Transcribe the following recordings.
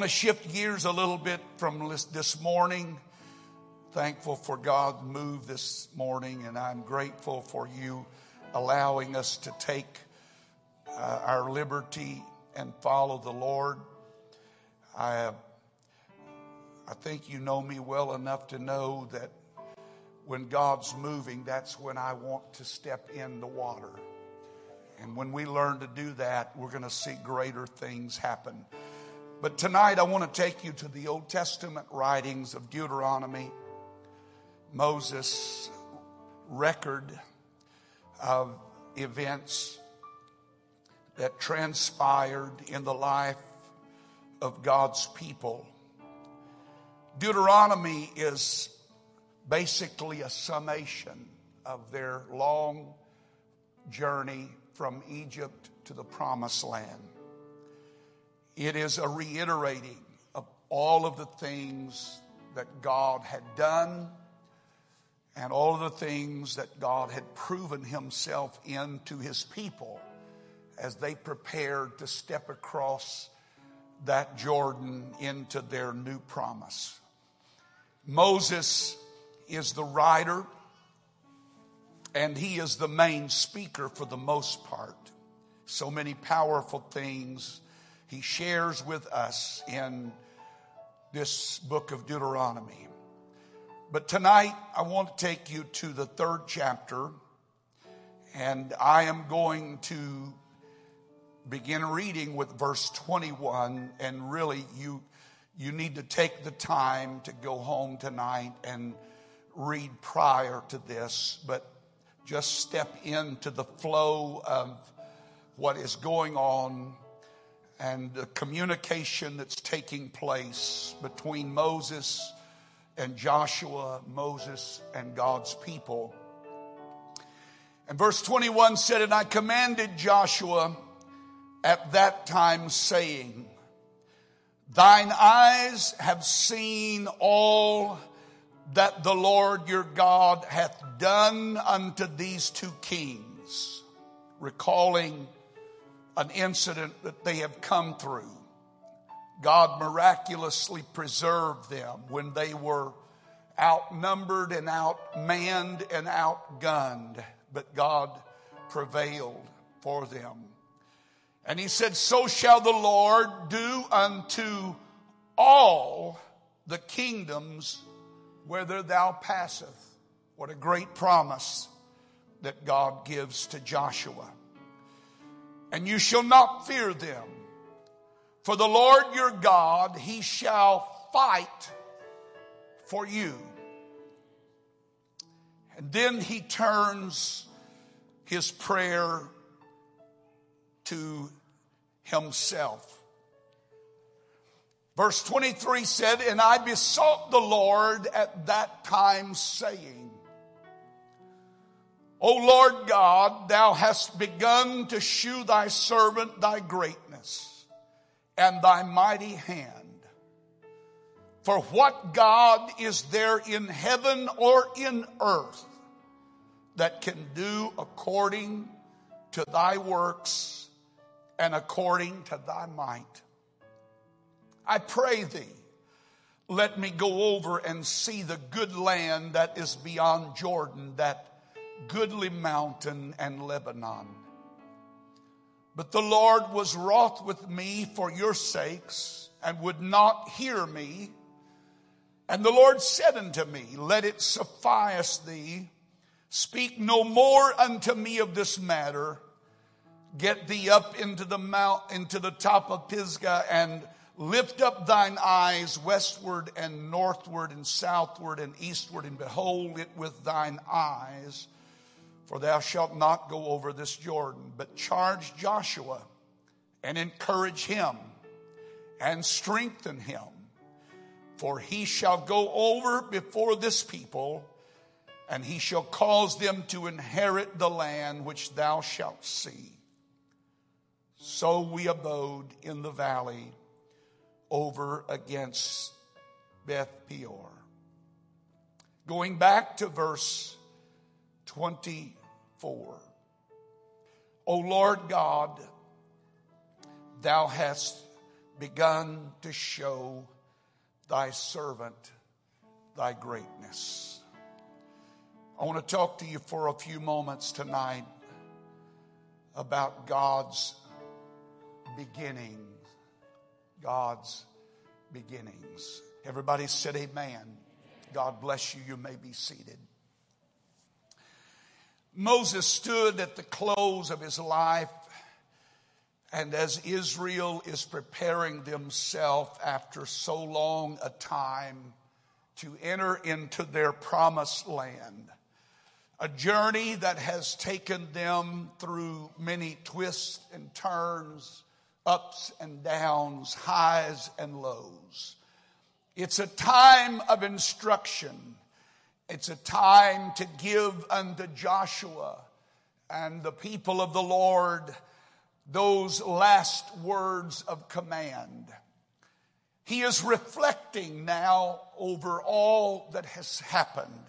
want to shift gears a little bit from this morning. Thankful for God's move this morning, and I'm grateful for you allowing us to take uh, our liberty and follow the Lord. I, I think you know me well enough to know that when God's moving, that's when I want to step in the water. And when we learn to do that, we're going to see greater things happen. But tonight, I want to take you to the Old Testament writings of Deuteronomy, Moses' record of events that transpired in the life of God's people. Deuteronomy is basically a summation of their long journey from Egypt to the promised land. It is a reiterating of all of the things that God had done and all of the things that God had proven himself into his people as they prepared to step across that Jordan into their new promise. Moses is the writer and he is the main speaker for the most part. So many powerful things he shares with us in this book of Deuteronomy. But tonight, I want to take you to the third chapter, and I am going to begin reading with verse 21. And really, you, you need to take the time to go home tonight and read prior to this, but just step into the flow of what is going on and the communication that's taking place between Moses and Joshua, Moses and God's people. And verse 21 said, And I commanded Joshua at that time, saying, Thine eyes have seen all that the Lord your God hath done unto these two kings, recalling an incident that they have come through. God miraculously preserved them when they were outnumbered and outmanned and outgunned, but God prevailed for them. And he said, So shall the Lord do unto all the kingdoms whither thou passeth. What a great promise that God gives to Joshua and you shall not fear them. For the Lord your God, he shall fight for you. And then he turns his prayer to himself. Verse 23 said, And I besought the Lord at that time, saying, O Lord God, thou hast begun to shew thy servant thy greatness and thy mighty hand. For what God is there in heaven or in earth that can do according to thy works and according to thy might? I pray thee, let me go over and see the good land that is beyond Jordan, that goodly mountain and Lebanon. But the Lord was wroth with me for your sakes and would not hear me. And the Lord said unto me, Let it suffice thee. Speak no more unto me of this matter. Get thee up into the mount, into the top of Pisgah and lift up thine eyes westward and northward and southward and eastward and behold it with thine eyes for thou shalt not go over this Jordan, but charge Joshua and encourage him and strengthen him. For he shall go over before this people, and he shall cause them to inherit the land which thou shalt see. So we abode in the valley over against Beth Peor. Going back to verse 20 4. O Lord God, thou hast begun to show thy servant thy greatness. I want to talk to you for a few moments tonight about God's beginnings. God's beginnings. Everybody said amen. God bless you. You may be seated. Moses stood at the close of his life, and as Israel is preparing themselves after so long a time to enter into their promised land, a journey that has taken them through many twists and turns, ups and downs, highs and lows. It's a time of instruction it's a time to give unto Joshua and the people of the Lord those last words of command. He is reflecting now over all that has happened.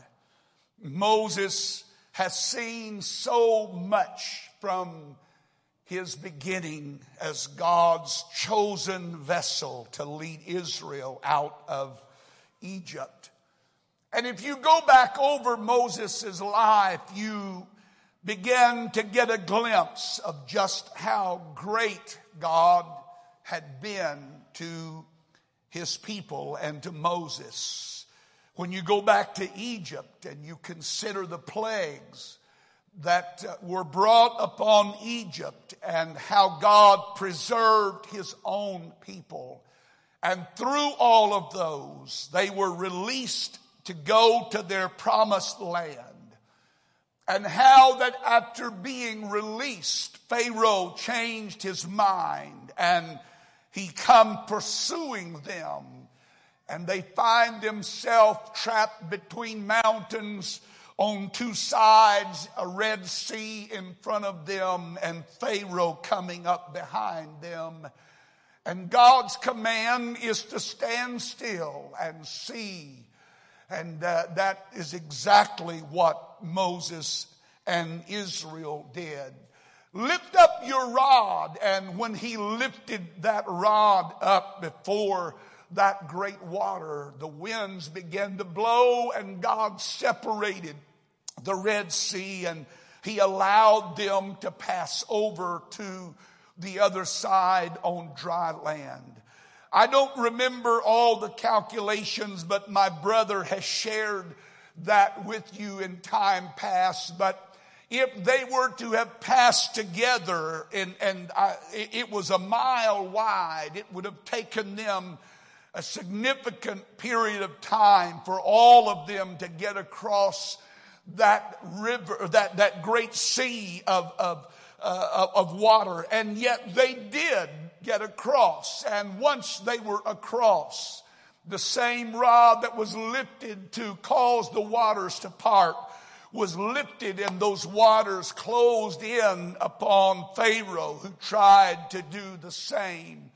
Moses has seen so much from his beginning as God's chosen vessel to lead Israel out of Egypt. And if you go back over Moses' life, you begin to get a glimpse of just how great God had been to his people and to Moses. When you go back to Egypt and you consider the plagues that uh, were brought upon Egypt and how God preserved his own people. And through all of those, they were released to go to their promised land. And how that after being released, Pharaoh changed his mind and he come pursuing them. And they find themselves trapped between mountains on two sides, a Red Sea in front of them, and Pharaoh coming up behind them. And God's command is to stand still and see and uh, that is exactly what Moses and Israel did. Lift up your rod. And when he lifted that rod up before that great water, the winds began to blow and God separated the Red Sea and he allowed them to pass over to the other side on dry land. I don't remember all the calculations, but my brother has shared that with you in time past. But if they were to have passed together and, and I, it was a mile wide, it would have taken them a significant period of time for all of them to get across that river, that, that great sea of, of, uh, of water. And yet they did get across. And once they were across, the same rod that was lifted to cause the waters to part was lifted and those waters closed in upon Pharaoh who tried to do the same.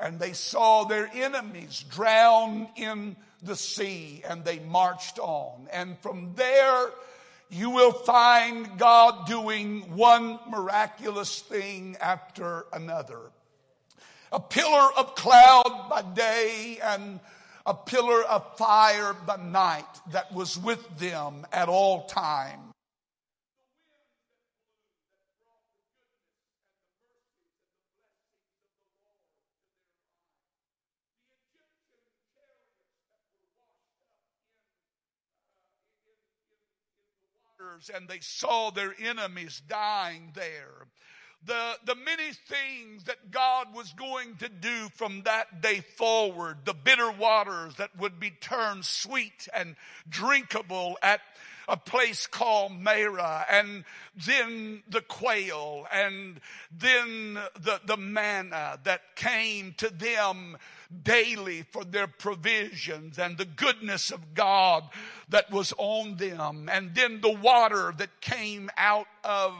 And they saw their enemies drown in the sea and they marched on. And from there, you will find God doing one miraculous thing after another a pillar of cloud by day and a pillar of fire by night that was with them at all times. and they saw their enemies dying there the, the many things that God was going to do from that day forward, the bitter waters that would be turned sweet and drinkable at a place called Marah, and then the quail, and then the, the manna that came to them daily for their provisions, and the goodness of God that was on them, and then the water that came out of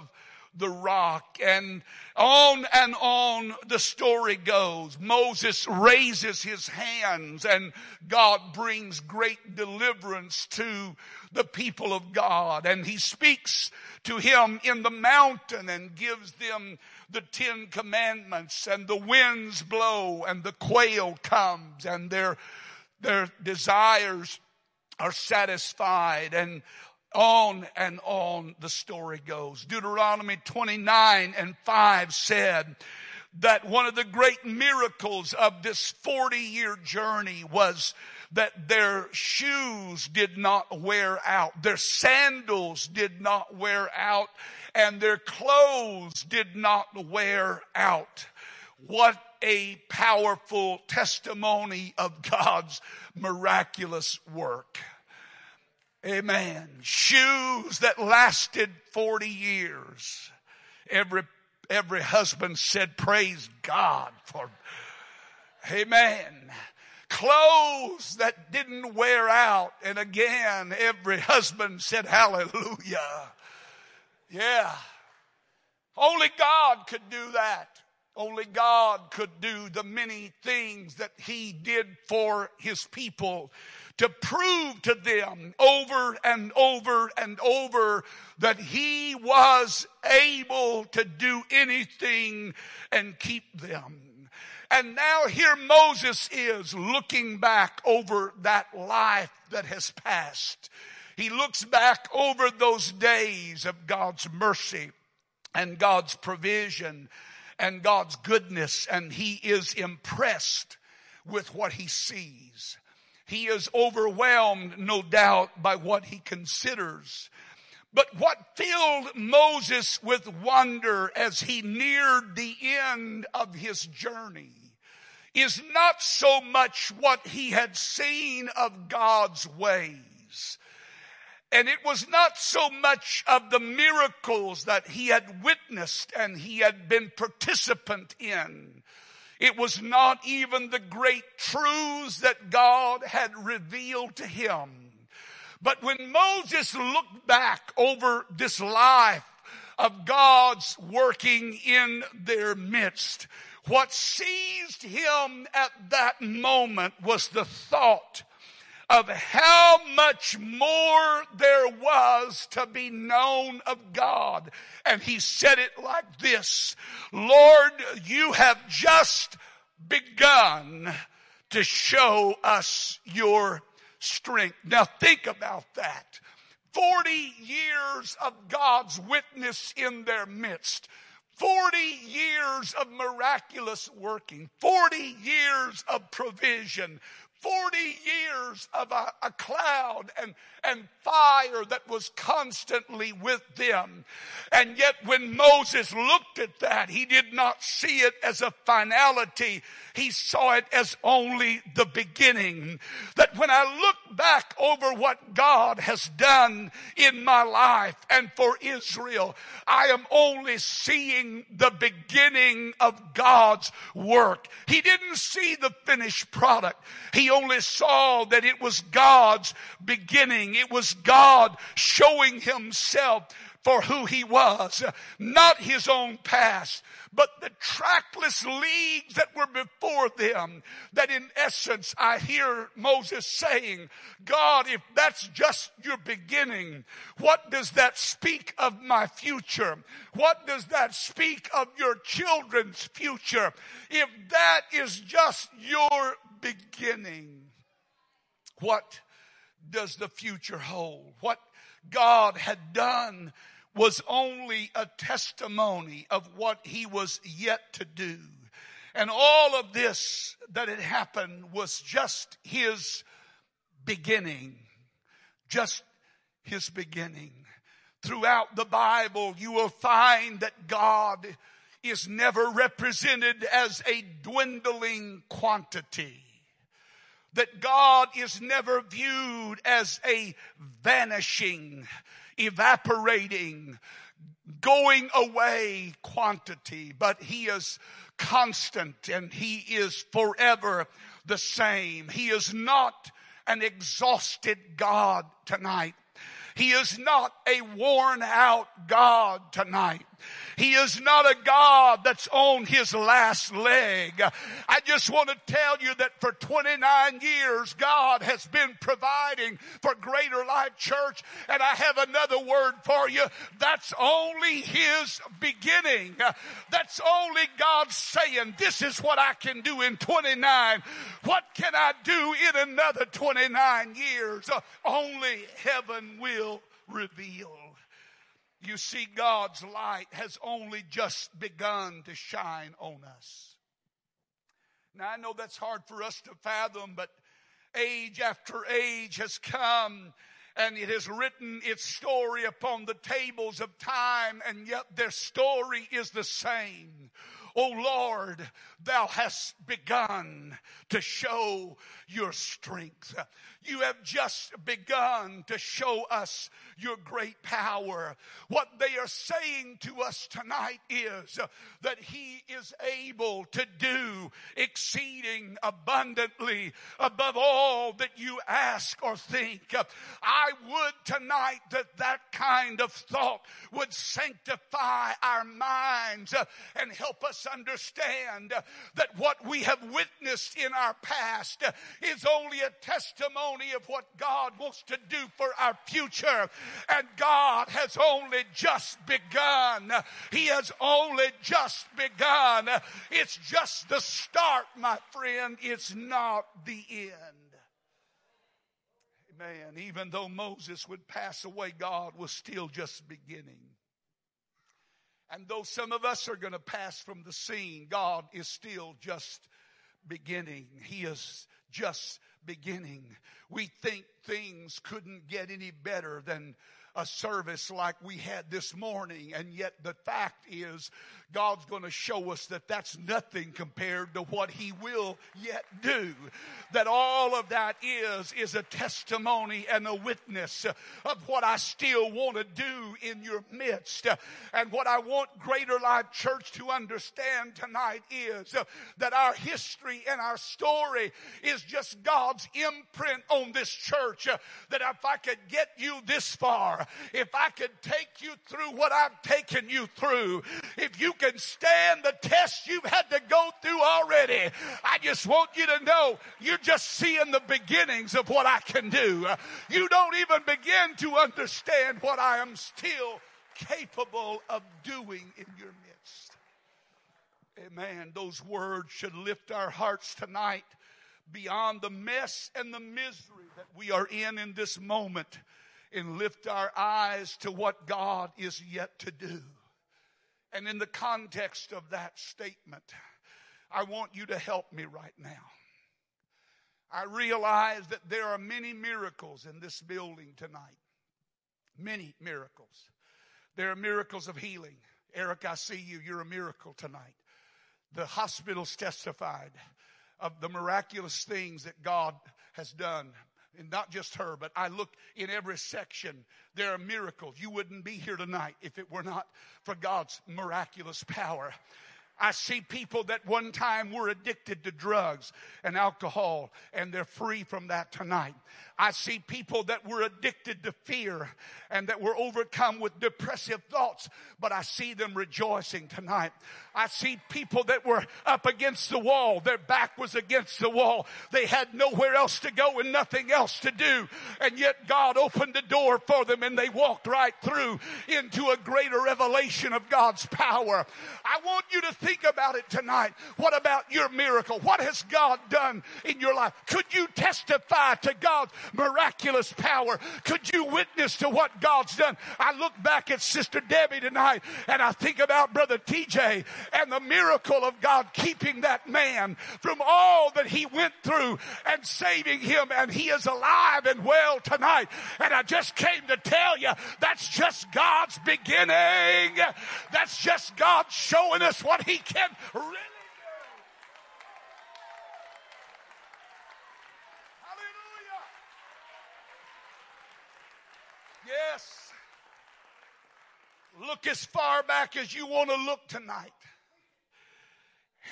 the rock and on and on the story goes. Moses raises his hands and God brings great deliverance to the people of God and he speaks to him in the mountain and gives them the Ten Commandments and the winds blow and the quail comes and their, their desires are satisfied and on and on the story goes. Deuteronomy 29 and 5 said that one of the great miracles of this 40 year journey was that their shoes did not wear out, their sandals did not wear out, and their clothes did not wear out. What a powerful testimony of God's miraculous work. Amen. Shoes that lasted 40 years. Every, every husband said, praise God for, amen. Clothes that didn't wear out. And again, every husband said, hallelujah. Yeah. Only God could do that. Only God could do the many things that He did for His people to prove to them over and over and over that he was able to do anything and keep them. And now here Moses is looking back over that life that has passed. He looks back over those days of God's mercy and God's provision and God's goodness and he is impressed with what he sees. He is overwhelmed, no doubt, by what he considers. But what filled Moses with wonder as he neared the end of his journey is not so much what he had seen of God's ways. And it was not so much of the miracles that he had witnessed and he had been participant in. It was not even the great truths that God had revealed to him. But when Moses looked back over this life of God's working in their midst, what seized him at that moment was the thought of how much more there was to be known of God. And he said it like this, Lord, you have just begun to show us your strength. Now think about that. 40 years of God's witness in their midst. 40 years of miraculous working, 40 years of provision, 40 years of a, a, cloud and, and fire that was constantly with them. And yet when Moses looked at that, he did not see it as a finality. He saw it as only the beginning. That when I look back over what God has done in my life and for Israel, I am only seeing the beginning of God's work. He didn't see the finished product. He only saw that it was God's beginning. It was God showing himself for who he was, not his own past, but the trackless leagues that were before them. That in essence, I hear Moses saying, God, if that's just your beginning, what does that speak of my future? What does that speak of your children's future? If that is just your beginning, what does the future hold? What God had done was only a testimony of what he was yet to do. And all of this that had happened was just his beginning. Just his beginning. Throughout the Bible, you will find that God is never represented as a dwindling quantity that God is never viewed as a vanishing, evaporating, going away quantity, but He is constant and He is forever the same. He is not an exhausted God tonight. He is not a worn out God tonight. He is not a God that's on his last leg. I just want to tell you that for 29 years, God has been providing for Greater Life Church. And I have another word for you. That's only his beginning. That's only God saying, this is what I can do in 29. What can I do in another 29 years? Only heaven will reveal. You see, God's light has only just begun to shine on us. Now, I know that's hard for us to fathom, but age after age has come and it has written its story upon the tables of time, and yet their story is the same. Oh Lord, thou hast begun to show your strength. You have just begun to show us your great power. What they are saying to us tonight is that He is able to do exceeding abundantly above all that you ask or think. I would tonight that that kind of thought would sanctify our minds and help us understand that what we have witnessed in our past is only a testimony of what God wants to do for our future. And God has only just begun. He has only just begun. It's just the start, my friend. It's not the end. Man, even though Moses would pass away, God was still just beginning. And though some of us are going to pass from the scene, God is still just beginning. He is just beginning. We think things couldn't get any better than a service like we had this morning. And yet the fact is God's going to show us that that's nothing compared to what he will yet do. That all of that is, is a testimony and a witness of what I still want to do in your midst. And what I want Greater Life Church to understand tonight is that our history and our story is just God's imprint on this church. That if I could get you this far, if I could take you through what I've taken you through, if you can stand the test you've had to go through already. I just want you to know you're just seeing the beginnings of what I can do. You don't even begin to understand what I am still capable of doing in your midst. Amen. Those words should lift our hearts tonight beyond the mess and the misery that we are in in this moment and lift our eyes to what God is yet to do. And in the context of that statement, I want you to help me right now. I realize that there are many miracles in this building tonight. Many miracles. There are miracles of healing. Eric, I see you. You're a miracle tonight. The hospitals testified of the miraculous things that God has done and not just her, but I look in every section. There are miracles. You wouldn't be here tonight if it were not for God's miraculous power. I see people that one time were addicted to drugs and alcohol and they're free from that tonight. I see people that were addicted to fear and that were overcome with depressive thoughts, but I see them rejoicing tonight. I see people that were up against the wall. Their back was against the wall. They had nowhere else to go and nothing else to do. And yet God opened the door for them and they walked right through into a greater revelation of God's power. I want you to think about it tonight. What about your miracle? What has God done in your life? Could you testify to God's miraculous power? Could you witness to what God's done? I look back at Sister Debbie tonight and I think about Brother TJ and the miracle of God keeping that man from all that he went through and saving him and he is alive and well tonight. And I just came to tell you that's just God's beginning. That's just God showing us what he can really do. Hallelujah. Yes. Look as far back as you want to look tonight.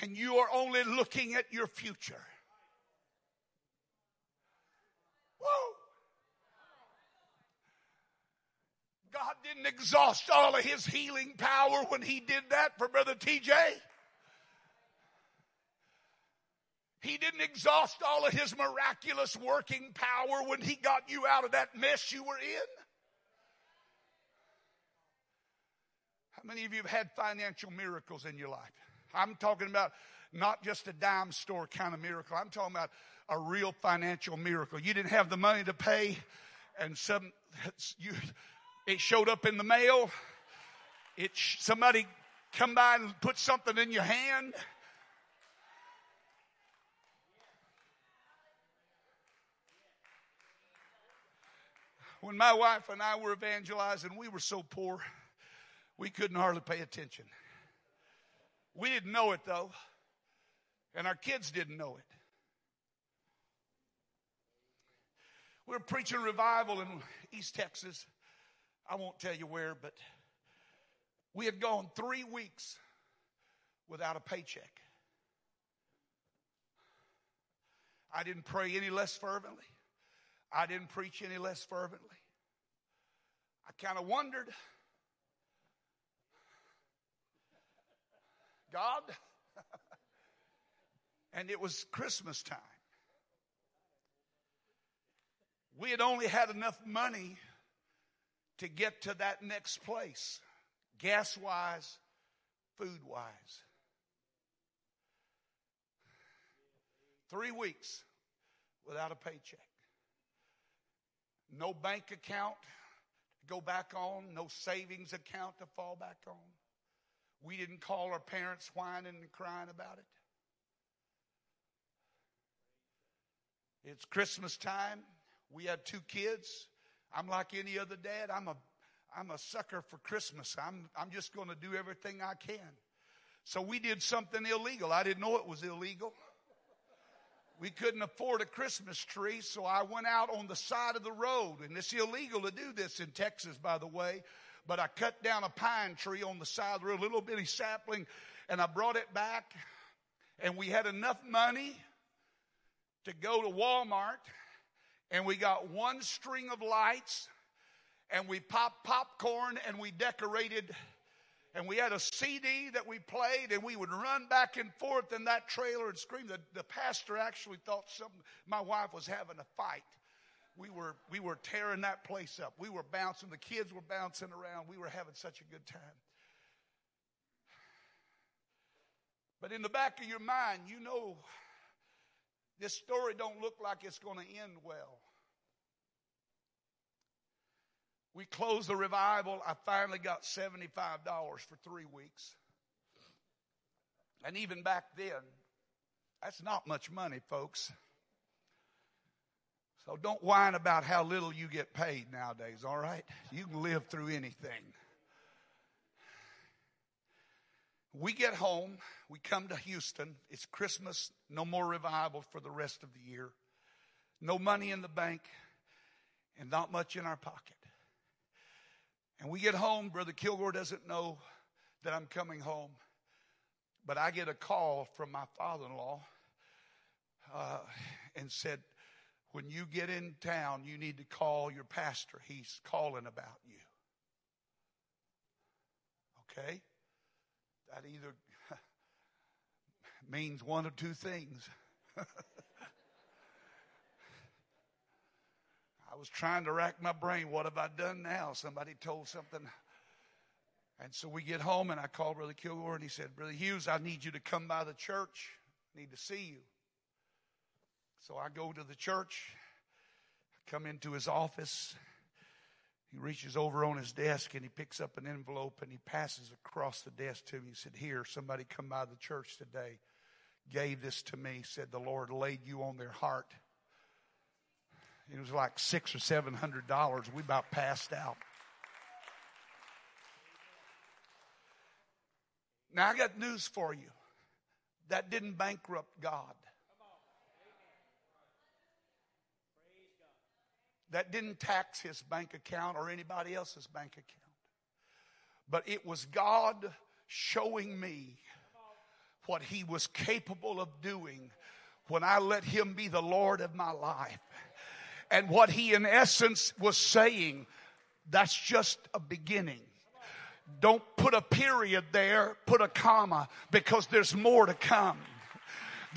And you are only looking at your future. Woo! God didn't exhaust all of his healing power when he did that for Brother TJ. He didn't exhaust all of his miraculous working power when he got you out of that mess you were in. How many of you have had financial miracles in your life? I'm talking about not just a dime store kind of miracle. I'm talking about a real financial miracle. You didn't have the money to pay, and some you it showed up in the mail. It somebody come by and put something in your hand. When my wife and I were evangelizing, we were so poor, we couldn't hardly pay attention. We didn't know it though, and our kids didn't know it. We were preaching revival in East Texas. I won't tell you where, but we had gone three weeks without a paycheck. I didn't pray any less fervently. I didn't preach any less fervently. I kind of wondered God, and it was Christmas time. We had only had enough money to get to that next place, gas wise, food wise. Three weeks without a paycheck. No bank account to go back on, no savings account to fall back on. We didn't call our parents whining and crying about it. It's Christmas time. We had two kids. I'm like any other dad. I'm a, I'm a sucker for Christmas. I'm, I'm just going to do everything I can. So we did something illegal. I didn't know it was illegal. We couldn't afford a Christmas tree, so I went out on the side of the road. And it's illegal to do this in Texas, by the way. But I cut down a pine tree on the side of the road, a little bitty sapling, and I brought it back. And we had enough money to go to Walmart and we got one string of lights and we popped popcorn and we decorated and we had a CD that we played and we would run back and forth in that trailer and scream. The, the pastor actually thought something, my wife was having a fight. We were, we were tearing that place up. We were bouncing. The kids were bouncing around. We were having such a good time. But in the back of your mind, you know this story don't look like it's going to end well. We closed the revival. I finally got $75 for three weeks. And even back then, that's not much money, folks. So don't whine about how little you get paid nowadays, all right? You can live through anything. We get home, we come to Houston. It's Christmas, no more revival for the rest of the year. No money in the bank, and not much in our pocket. And we get home, Brother Kilgore doesn't know that I'm coming home, but I get a call from my father in law uh, and said, When you get in town, you need to call your pastor. He's calling about you. Okay? That either means one of two things. I was trying to rack my brain. What have I done now? Somebody told something. And so we get home, and I call Brother Kilgore, and he said, Brother Hughes, I need you to come by the church. I need to see you. So I go to the church. I come into his office. He reaches over on his desk and he picks up an envelope and he passes across the desk to me. He said, Here, somebody come by the church today, gave this to me, said the Lord laid you on their heart. It was like six or seven hundred dollars. We about passed out. Now I got news for you. That didn't bankrupt God. That didn't tax his bank account or anybody else's bank account. But it was God showing me what he was capable of doing when I let him be the Lord of my life. And what he in essence was saying, That's just a beginning. Don't put a period there, put a comma because there's more to come.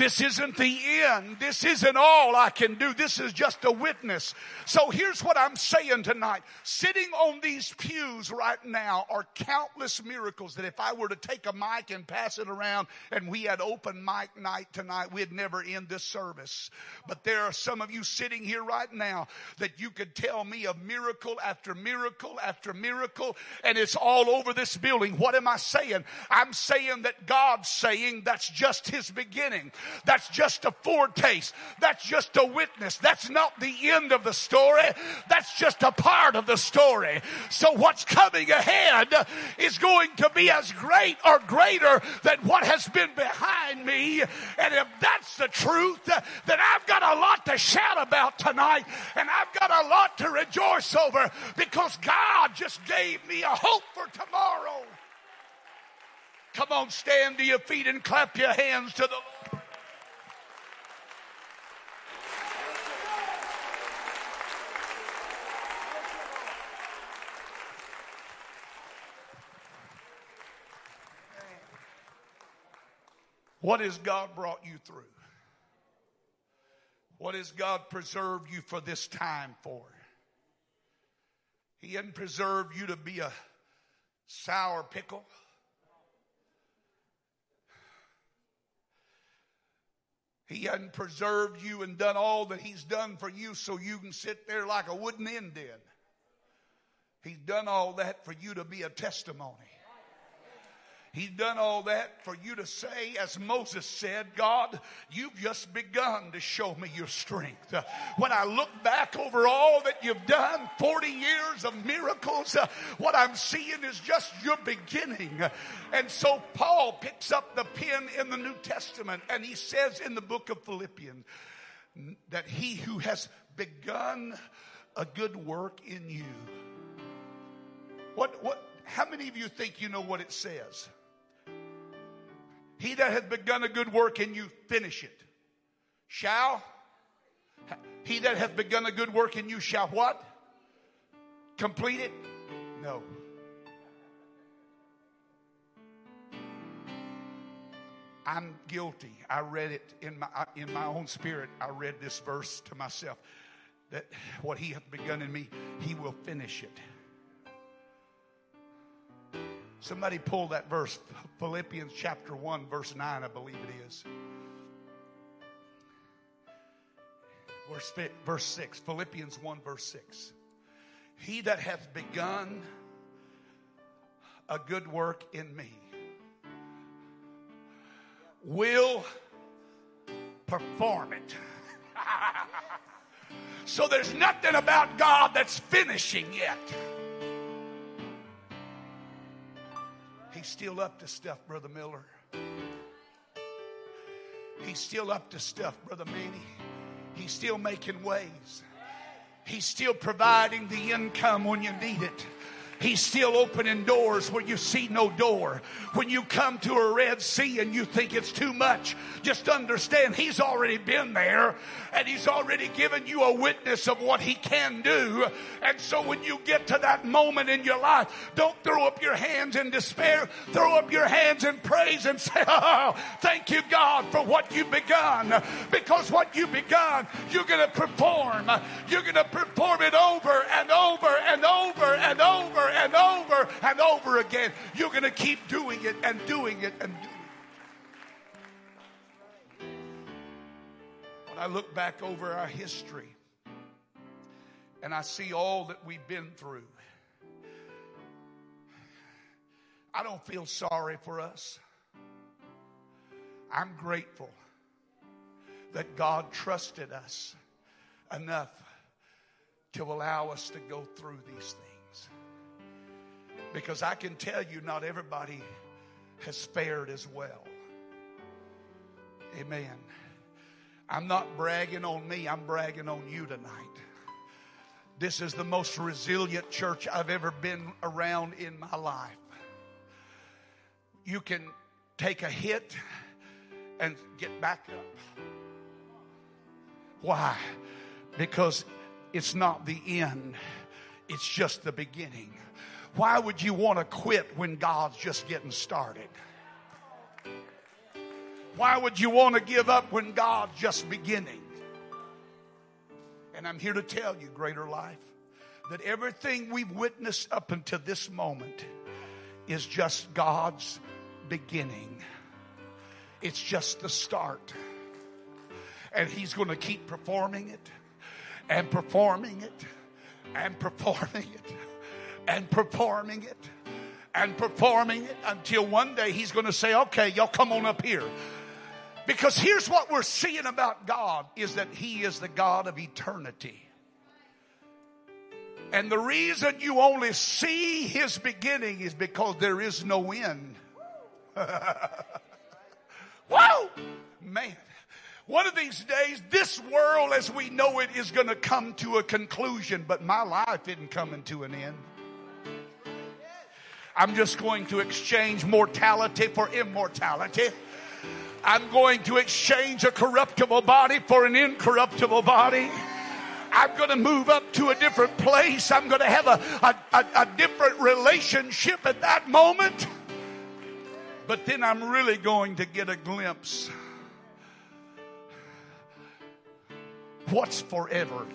This isn't the end. This isn't all I can do. This is just a witness. So here's what I'm saying tonight. Sitting on these pews right now are countless miracles that if I were to take a mic and pass it around and we had open mic night tonight, we'd never end this service. But there are some of you sitting here right now that you could tell me of miracle after miracle after miracle and it's all over this building. What am I saying? I'm saying that God's saying that's just his beginning. That's just a foretaste. That's just a witness. That's not the end of the story. That's just a part of the story. So what's coming ahead is going to be as great or greater than what has been behind me. And if that's the truth, then I've got a lot to shout about tonight and I've got a lot to rejoice over because God just gave me a hope for tomorrow. Come on, stand to your feet and clap your hands to the Lord. What has God brought you through? What has God preserved you for this time for? He hadn't preserved you to be a sour pickle. He hadn't preserved you and done all that He's done for you so you can sit there like a wooden end Indian. He's done all that for you to be a testimony. He's done all that for you to say, as Moses said, God, you've just begun to show me your strength. When I look back over all that you've done, 40 years of miracles, what I'm seeing is just your beginning. And so Paul picks up the pen in the New Testament and he says in the book of Philippians that he who has begun a good work in you. What, what, how many of you think you know what it says? He that hath begun a good work in you, finish it. Shall? He that hath begun a good work in you shall what? Complete it? No. I'm guilty. I read it in my in my own spirit. I read this verse to myself that what he hath begun in me, he will finish it. Somebody pull that verse, Philippians chapter 1, verse 9, I believe it is. Verse, verse 6, Philippians 1, verse 6. He that hath begun a good work in me will perform it. so there's nothing about God that's finishing yet. He's still up to stuff, Brother Miller. He's still up to stuff, Brother Manny. He's still making ways. He's still providing the income when you need it. He's still opening doors where you see no door. When you come to a Red Sea and you think it's too much, just understand He's already been there and He's already given you a witness of what He can do. And so when you get to that moment in your life, don't throw up your hands in despair. Throw up your hands in praise and say, Oh, thank you, God, for what you've begun. Because what you've begun, you're going to perform. You're going to perform it over and over and over and over and over and over again. You're going to keep doing it and doing it and doing it. When I look back over our history and I see all that we've been through, I don't feel sorry for us. I'm grateful that God trusted us enough to allow us to go through these things. Because I can tell you, not everybody has spared as well. Amen. I'm not bragging on me, I'm bragging on you tonight. This is the most resilient church I've ever been around in my life. You can take a hit and get back up. Why? Because it's not the end It's just the beginning. Why would you want to quit when God's just getting started? Why would you want to give up when God's just beginning? And I'm here to tell you, greater life, that everything we've witnessed up until this moment is just God's beginning. It's just the start. And He's going to keep performing it and performing it and performing it and performing it and performing it until one day He's going to say, okay, y'all come on up here. Because here's what we're seeing about God is that He is the God of eternity. And the reason you only see His beginning is because there is no end. Whoa! Man. One of these days, this world as we know it is going to come to a conclusion, but my life isn't coming to an end. I'm just going to exchange mortality for immortality. I'm going to exchange a corruptible body for an incorruptible body. I'm going to move up to a different place. I'm going to have a, a, a, a different relationship at that moment. But then I'm really going to get a glimpse. What's forever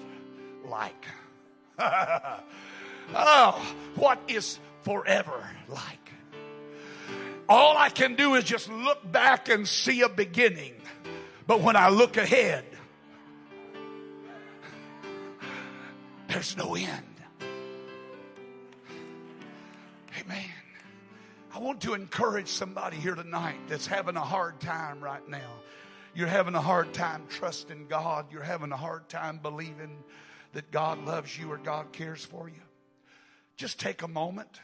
like? oh, what is forever like? All I can do is just look back and see a beginning. But when I look ahead, there's no end. Amen. I want to encourage somebody here tonight that's having a hard time right now. You're having a hard time trusting God. You're having a hard time believing that God loves you or God cares for you. Just take a moment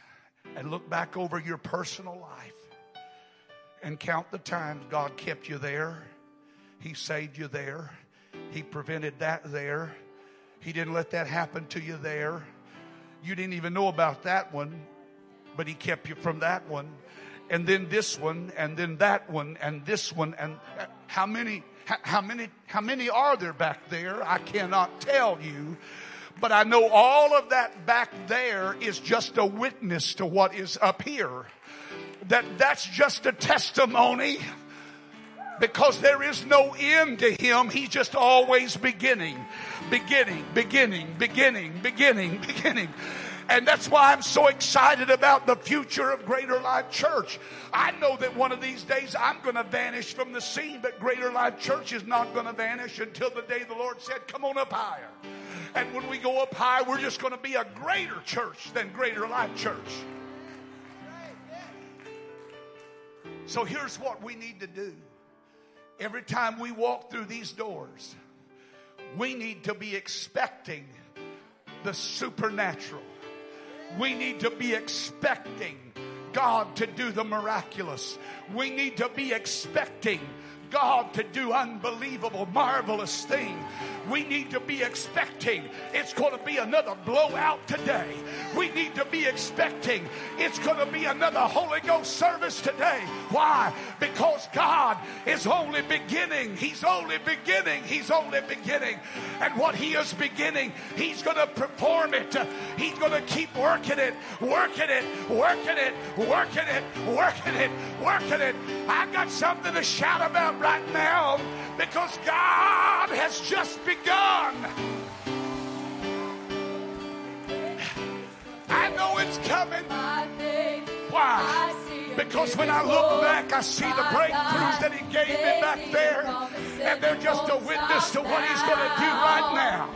and look back over your personal life and count the times God kept you there. He saved you there. He prevented that there. He didn't let that happen to you there. You didn't even know about that one, but He kept you from that one. And then this one, and then that one, and this one, and uh, how many, how many, how many are there back there? I cannot tell you. But I know all of that back there is just a witness to what is up here that that's just a testimony because there is no end to him. He's just always beginning, beginning, beginning, beginning, beginning, beginning. And that's why I'm so excited about the future of Greater Life Church. I know that one of these days I'm going to vanish from the scene, but Greater Life Church is not going to vanish until the day the Lord said, Come on up higher. And when we go up high, we're just going to be a greater church than Greater Life Church. So here's what we need to do. Every time we walk through these doors, we need to be expecting the supernatural. We need to be expecting God to do the miraculous. We need to be expecting God to do unbelievable, marvelous things. We need to be expecting it's going to be another blowout today. We need to be expecting it's going to be another Holy Ghost service today. Why? Because God is only beginning. He's only beginning. He's only beginning. And what He is beginning, He's going to perform it. He's going to keep working it, working it, working it, working it, working it, working it. I got something to shout about right now because God has just begun. I know it's coming. Why? Because when I look back, I see the breakthroughs that He gave me back there, and they're just a witness to what He's going to do right now.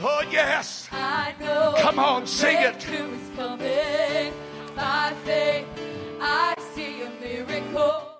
Oh, yes. Come on, sing it. By faith, I see a miracle.